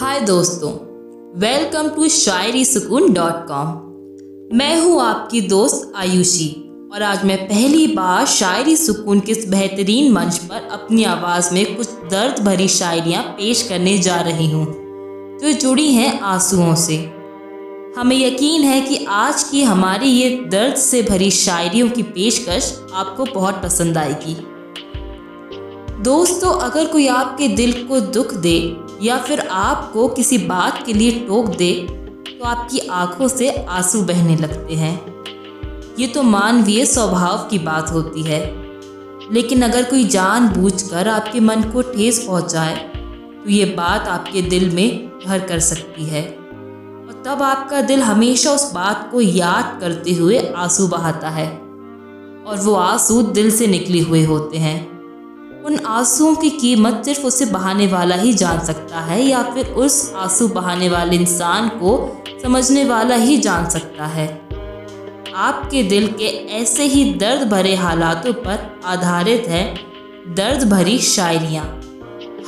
हाय दोस्तों welcome to शायरी सुकून dot com मैं हूँ आपकी दोस्त आयुषी और आज मैं पहली बार शायरी सुकून के इस बेहतरीन मंच पर अपनी आवाज़ में कुछ दर्द भरी शायरियाँ पेश करने जा रही हूँ, जो जुड़ी हैं आंसुओं से। हमें यकीन है कि आज की हमारी ये दर्द से भरी शायरियों की पेशकश आपको बहुत पसंद आएगी। दोस्तों, अगर कोई आपके दिल को दुख दे या फिर आपको किसी बात के लिए टोक दे तो आपकी आँखों से आँसू बहने लगते हैं। ये तो मानवीय स्वभाव की बात होती है। लेकिन अगर कोई जानबूझकर आपके मन को ठेस पहुँचाए तो ये बात आपके दिल में घर कर सकती है। और तब आपका दिल हमेशा उस बात को याद करते हुए आँसू बहाता है। और वो आँसू दिल से निकले हुए होते हैं। उन आंसुओं की कीमत सिर्फ़ उसे बहाने वाला ही जान सकता है या फिर उस आँसू बहाने वाले इंसान को समझने वाला ही जान सकता है। आपके दिल के ऐसे ही दर्द भरे हालातों पर आधारित है दर्द भरी शायरियाँ।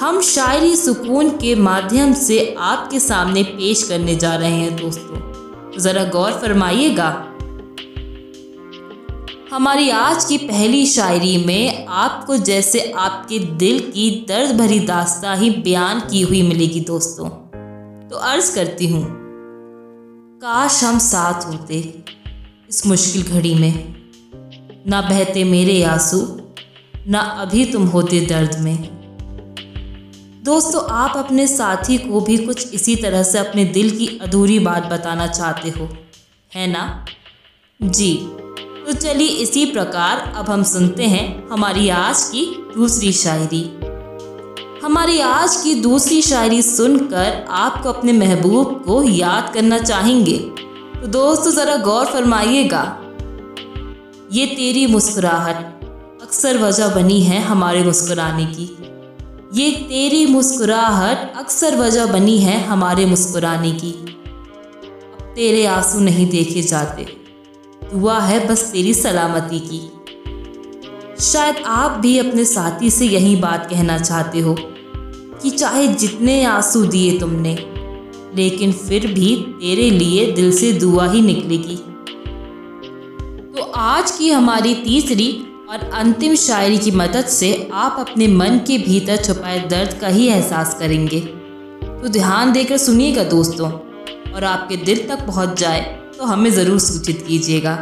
हम शायरी सुकून के माध्यम से आपके सामने पेश करने जा रहे हैं दोस्तों। ज़रा गौर फरमाइएगा। हमारी आज की पहली शायरी में आपको जैसे आपके दिल की दर्द भरी दास्ता ही बयान की हुई मिलेगी दोस्तों। तो अर्ज़ करती हूँ, काश हम साथ होते इस मुश्किल घड़ी में। ना बहते मेरे आँसू, ना अभी तुम होते दर्द में। दोस्तों, आप अपने साथी को भी कुछ इसी तरह से अपने दिल की अधूरी बात बताना चाहते हो, है ना? जी। तो चलिए इसी प्रकार अब हम सुनते हैं हमारी आज की दूसरी शायरी। हमारी आज की दूसरी शायरी सुनकर आपको अपने महबूब को याद करना चाहेंगे। तो दोस्तों ज़रा गौर फरमाइएगा। ये तेरी मुस्कुराहट अक्सर वजह बनी है हमारे मुस्कुराने की। ये तेरी मुस्कुराहट अक्सर वजह बनी है हमारे मुस्कुराने की। अब तेरे आँसू नहीं देखे जाते। दुआ है बस तेरी सलामती की। शायद आप भी अपने साथी से यही बात कहना चाहते हो कि चाहे जितने आँसू दिए तुमने, लेकिन फिर भी तेरे लिए दिल से दुआ ही निकलेगी। तो आज की हमारी तीसरी और अंतिम शायरी की मदद से आप अपने मन के भीतर छुपाए दर्द का ही एहसास करेंगे। तो ध्यान देकर सुनिएगा दोस्तों, और आपके दिल तक पहुँच जाए। तो हमें ज़रूर सूचित कीजिएगा।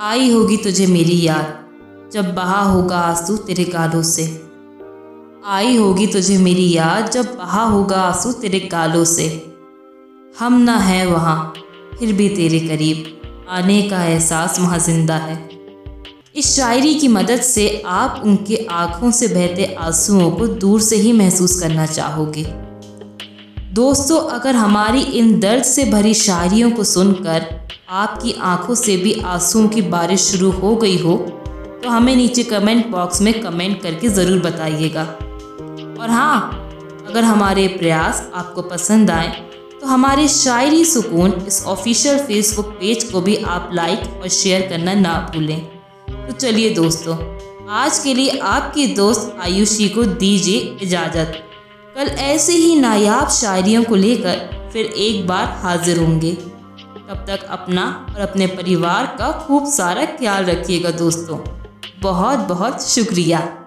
आई होगी तुझे मेरी याद, जब बहा होगा आँसू तेरे गालों से। आई होगी तुझे मेरी याद, जब बहा होगा आँसू तेरे गालों से। हम ना हैं वहाँ, फिर भी तेरे करीब, आने का एहसास वहाँ ज़िंदा है। इस शायरी की मदद से आप उनके आँखों से बहते आंसुओं को दूर से ही महसूस करना चाहोगे। दोस्तों, अगर हमारी इन दर्द से भरी शायरियों को सुनकर आपकी आँखों से भी आंसुओं की बारिश शुरू हो गई हो तो हमें नीचे कमेंट बॉक्स में कमेंट करके ज़रूर बताइएगा। और हाँ अगर हमारे प्रयास आपको पसंद आए तो हमारे शायरी सुकून इस ऑफिशियल फेसबुक पेज को भी आप लाइक और शेयर करना ना भूलें। तो चलिए दोस्तों, आज के लिए आपकी दोस्त आयुषी को दीजिए इजाज़त। कल ऐसे ही नायाब शायरियों को लेकर फिर एक बार हाजिर होंगे। तब तक अपना और अपने परिवार का खूब सारा ख्याल रखिएगा दोस्तों। बहुत बहुत शुक्रिया।